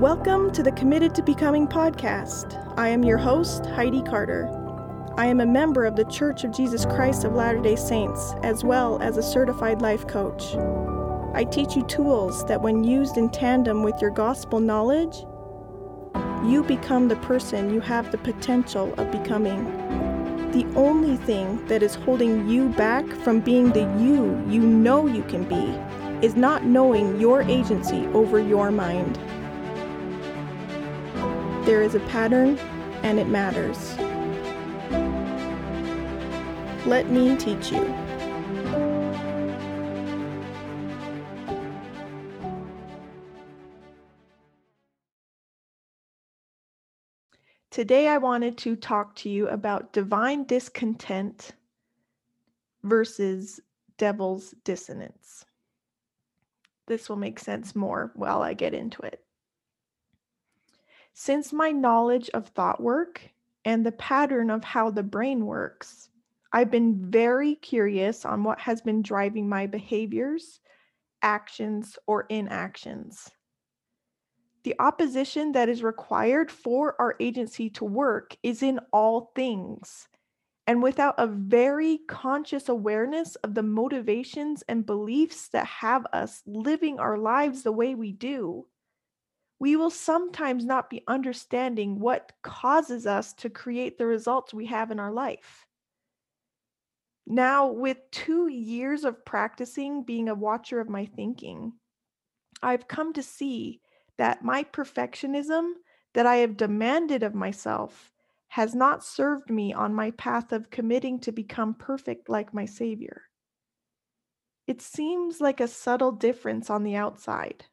Welcome to the Committed to Becoming podcast. I am your host, Heidi Carter. I am a member of the Church of Jesus Christ of Latter day Saints, as well as a certified life coach. I teach you tools that, when used in tandem with your gospel knowledge, you become the person you have the potential of becoming. The only thing that is holding you back from being the you you know you can be is not knowing your agency over your mind. There is a pattern and it matters. Let me teach you. Today, I wanted to talk to you about divine discontent versus devil's dissonance. This will make sense more while I get into it. Since my knowledge of thought work and the pattern of how the brain works, I've been very curious on what has been driving my behaviors, actions, or inactions. The opposition that is required for our agency to work is in all things. And without a very conscious awareness of the motivations and beliefs that have us living our lives the way we do, we will sometimes not be understanding what causes us to create the results we have in our life. Now, with two years of practicing being a watcher of my thinking, I've come to see that my perfectionism that I have demanded of myself has not served me on my path of committing to become perfect like my Savior. It seems like a subtle difference on the outside,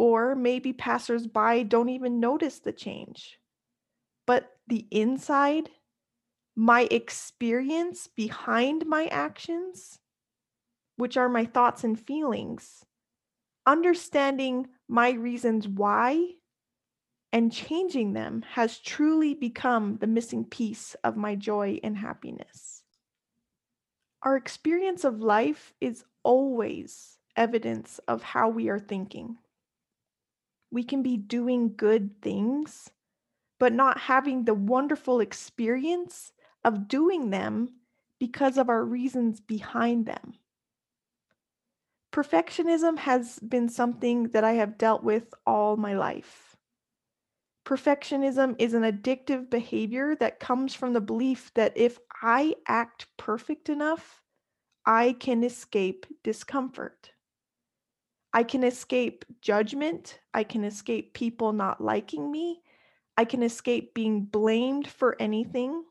or maybe passersby don't even notice the change. But the inside, my experience behind my actions, which are my thoughts and feelings, understanding my reasons why and changing them has truly become the missing piece of my joy and happiness. Our experience of life is always evidence of how we are thinking. We can be doing good things, but not having the wonderful experience of doing them because of our reasons behind them. Perfectionism has been something that I have dealt with all my life. Perfectionism is an addictive behavior that comes from the belief that if I act perfect enough, I can escape discomfort. I can escape judgment. I can escape people not liking me. I can escape being blamed for anything.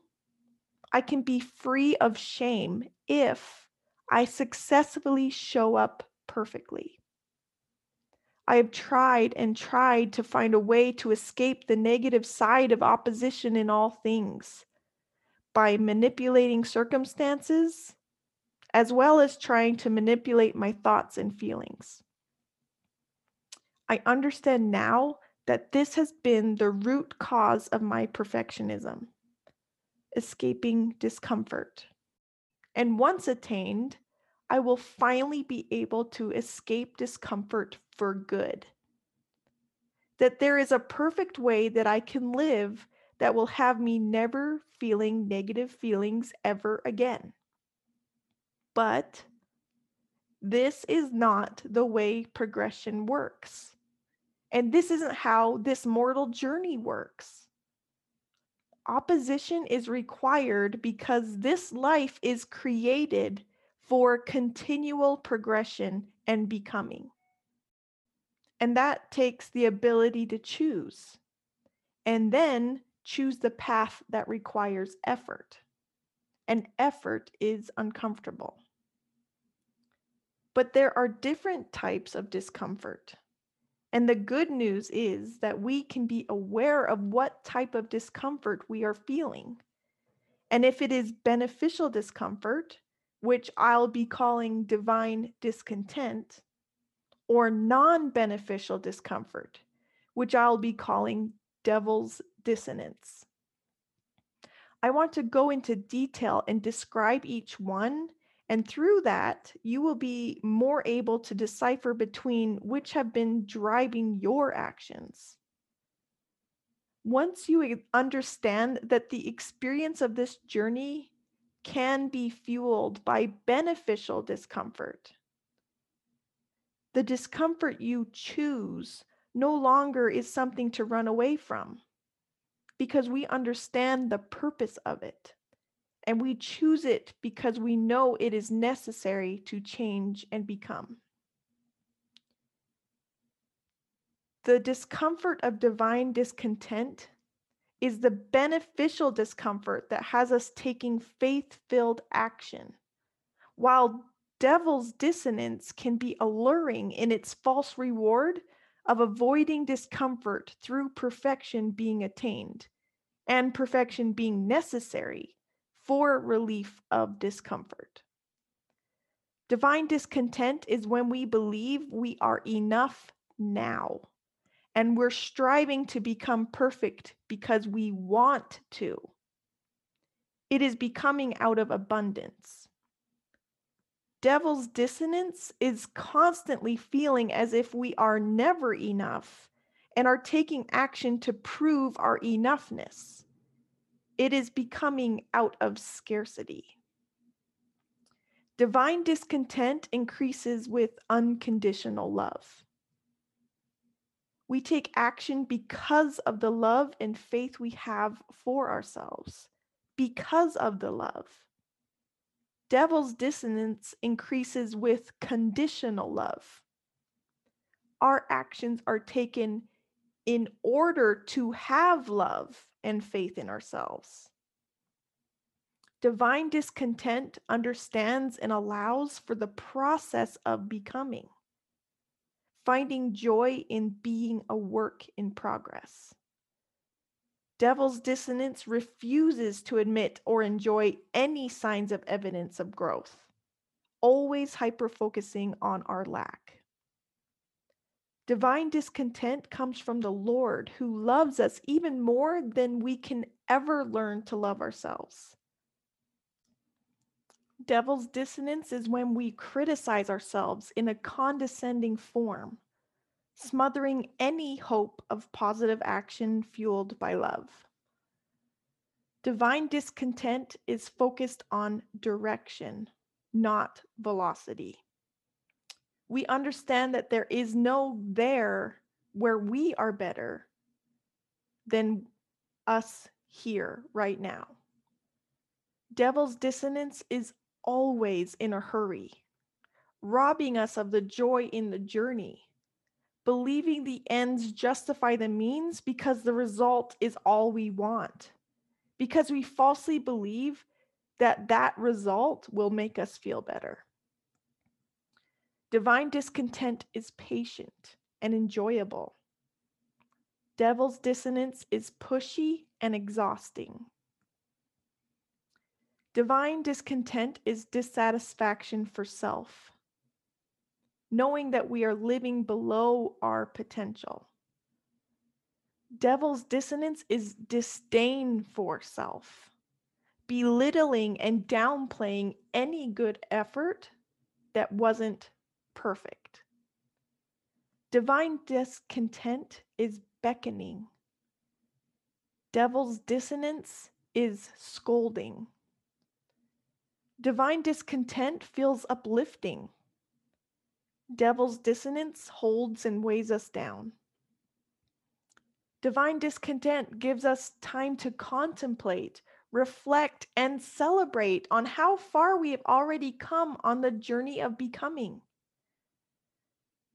I can be free of shame if I successfully show up perfectly. I have tried and tried to find a way to escape the negative side of opposition in all things by manipulating circumstances, as well as trying to manipulate my thoughts and feelings. I understand now that this has been the root cause of my perfectionism escaping discomfort. And once attained, I will finally be able to escape discomfort for good. That there is a perfect way that I can live that will have me never feeling negative feelings ever again. But this is not the way progression works. And this isn't how this mortal journey works. Opposition is required because this life is created for continual progression and becoming. And that takes the ability to choose and then choose the path that requires effort. And effort is uncomfortable. But there are different types of discomfort. And the good news is that we can be aware of what type of discomfort we are feeling. And if it is beneficial discomfort, which I'll be calling divine discontent, or non beneficial discomfort, which I'll be calling devil's dissonance. I want to go into detail and describe each one, and through that, you will be more able to decipher between which have been driving your actions. Once you understand that the experience of this journey can be fueled by beneficial discomfort, the discomfort you choose no longer is something to run away from because we understand the purpose of it. And we choose it because we know it is necessary to change and become. The discomfort of divine discontent is the beneficial discomfort that has us taking faith filled action, while devil's dissonance can be alluring in its false reward of avoiding discomfort through perfection being attained and perfection being necessary for relief of discomfort. Divine discontent is when we believe we are enough now and we're striving to become perfect because we want to. It is becoming out of abundance. Devil's dissonance is constantly feeling as if we are never enough and are taking action to prove our enoughness. It is becoming out of scarcity. Divine discontent increases with unconditional love. We take action because of the love and faith we have for ourselves, because of the love. Devil's dissonance increases with conditional love. Our actions are taken in order to have love and faith in ourselves. Divine discontent understands and allows for the process of becoming, finding joy in being a work in progress. Devil's dissonance refuses to admit or enjoy any signs of evidence of growth, always hyper focusing on our lack. Divine discontent comes from the Lord who loves us even more than we can ever learn to love ourselves. Devil's dissonance is when we criticize ourselves in a condescending form smothering any hope of positive action fueled by love. Divine discontent is focused on direction, not velocity. We understand that there is no there where we are better than us here right now. Devil's dissonance is always in a hurry, robbing us of the joy in the journey believing the ends justify the means because the result is all we want. Because we falsely believe that that result will make us feel better. Divine discontent is patient and enjoyable. Devil's dissonance is pushy and exhausting. Divine discontent is dissatisfaction for self knowing that we are living below our potential. Devil's dissonance is disdain for self, belittling and downplaying any good effort that wasn't perfect. Divine discontent is beckoning. Devil's dissonance is scolding. Divine discontent feels uplifting Devil's dissonance holds and weighs us down. Divine discontent gives us time to contemplate, reflect, and celebrate on how far we have already come on the journey of becoming.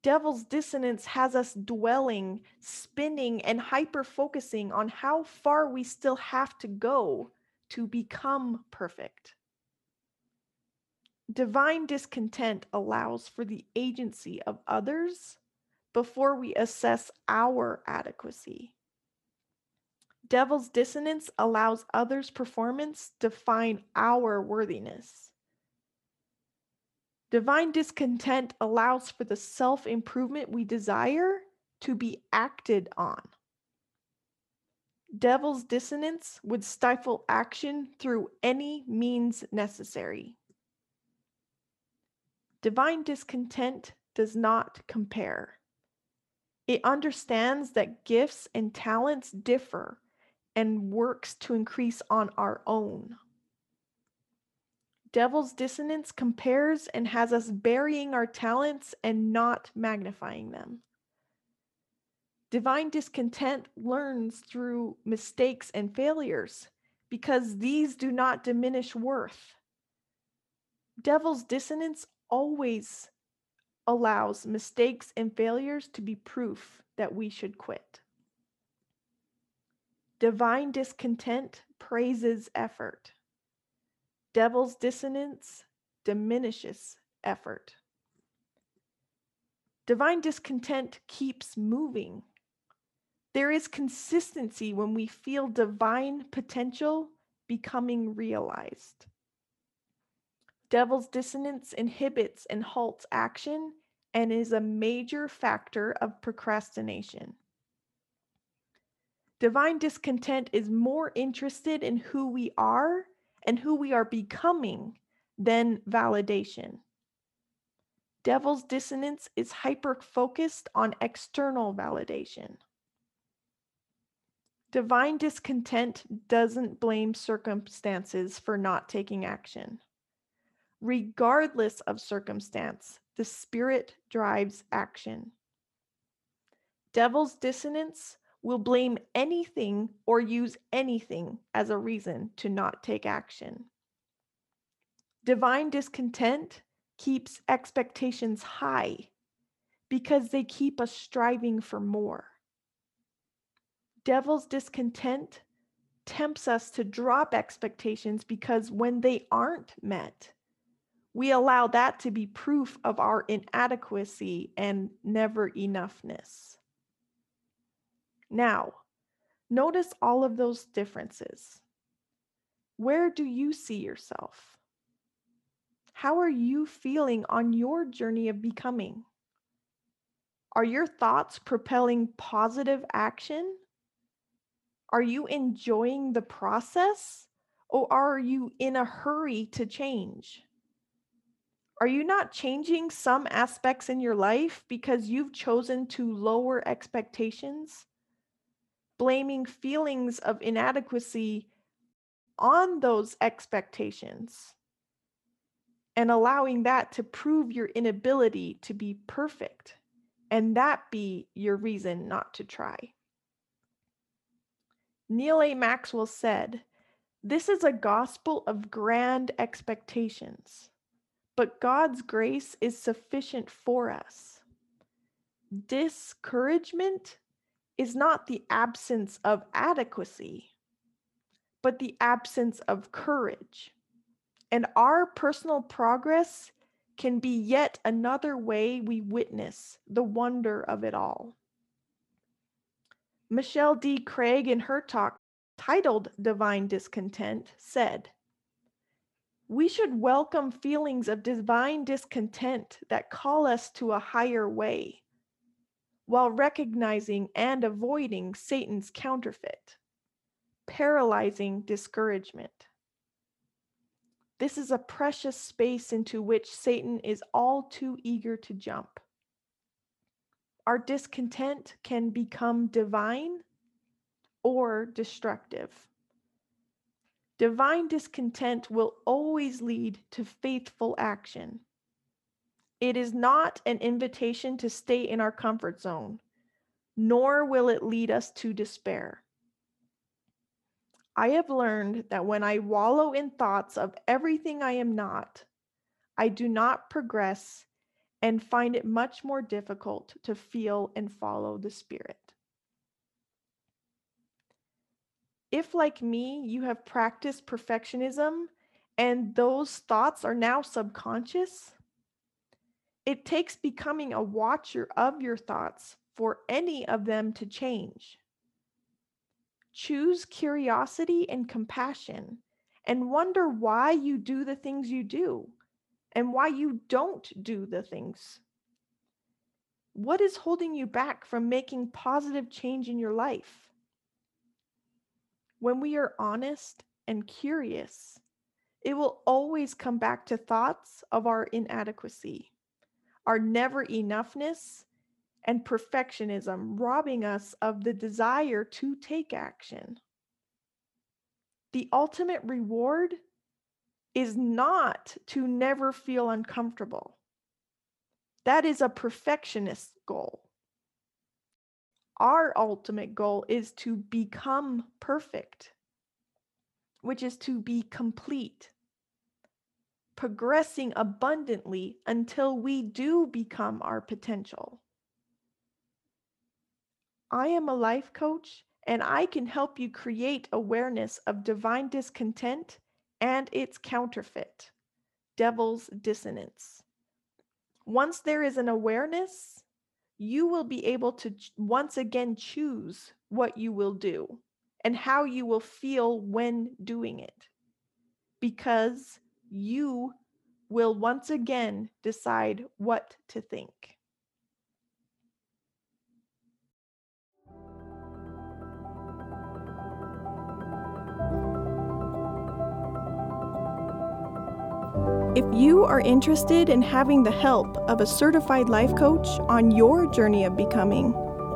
Devil's dissonance has us dwelling, spinning, and hyper focusing on how far we still have to go to become perfect. Divine discontent allows for the agency of others before we assess our adequacy. Devil's dissonance allows others' performance to define our worthiness. Divine discontent allows for the self improvement we desire to be acted on. Devil's dissonance would stifle action through any means necessary. Divine discontent does not compare. It understands that gifts and talents differ and works to increase on our own. Devil's dissonance compares and has us burying our talents and not magnifying them. Divine discontent learns through mistakes and failures because these do not diminish worth. Devil's dissonance always allows mistakes and failures to be proof that we should quit. Divine discontent praises effort. Devil's dissonance diminishes effort. Divine discontent keeps moving. There is consistency when we feel divine potential becoming realized. Devil's dissonance inhibits and halts action and is a major factor of procrastination. Divine discontent is more interested in who we are and who we are becoming than validation. Devil's dissonance is hyper focused on external validation. Divine discontent doesn't blame circumstances for not taking action. Regardless of circumstance, the spirit drives action. Devil's dissonance will blame anything or use anything as a reason to not take action. Divine discontent keeps expectations high because they keep us striving for more devil's discontent tempts us to drop expectations because when they aren't met, we allow that to be proof of our inadequacy and never enoughness. Now, notice all of those differences. Where do you see yourself? How are you feeling on your journey of becoming? Are your thoughts propelling positive action are you enjoying the process or are you in a hurry to change? Are you not changing some aspects in your life because you've chosen to lower expectations? Blaming feelings of inadequacy on those expectations and allowing that to prove your inability to be perfect and that be your reason not to try. Neal A. Maxwell said, This is a gospel of grand expectations, but God's grace is sufficient for us. Discouragement is not the absence of adequacy, but the absence of courage. And our personal progress can be yet another way we witness the wonder of it all. Michelle D. Craig, in her talk titled Divine Discontent, said, We should welcome feelings of divine discontent that call us to a higher way, while recognizing and avoiding Satan's counterfeit, paralyzing discouragement. This is a precious space into which Satan is all too eager to jump our discontent can become divine or destructive. Divine discontent will always lead to faithful action. It is not an invitation to stay in our comfort zone, nor will it lead us to despair. I have learned that when I wallow in thoughts of everything I am not, I do not progress and find it much more difficult to feel and follow the Spirit. If, like me, you have practiced perfectionism and those thoughts are now subconscious, it takes becoming a watcher of your thoughts for any of them to change. Choose curiosity and compassion and wonder why you do the things you do and why you don't do the things. What is holding you back from making positive change in your life? When we are honest and curious, it will always come back to thoughts of our inadequacy, our never enoughness, and perfectionism, robbing us of the desire to take action. The ultimate reward is not to never feel uncomfortable. That is a perfectionist goal. Our ultimate goal is to become perfect, which is to be complete, progressing abundantly until we do become our potential. I am a life coach and I can help you create awareness of divine discontent and its counterfeit, devil's dissonance. Once there is an awareness, you will be able to once again choose what you will do and how you will feel when doing it. Because you will once again decide what to think. If you are interested in having the help of a certified life coach on your journey of becoming,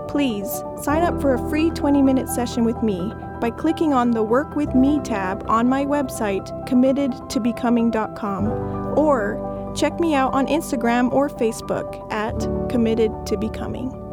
please sign up for a free 20 minute session with me by clicking on the Work With Me tab on my website, committedtobecoming.com, or check me out on Instagram or Facebook at Committed to Becoming.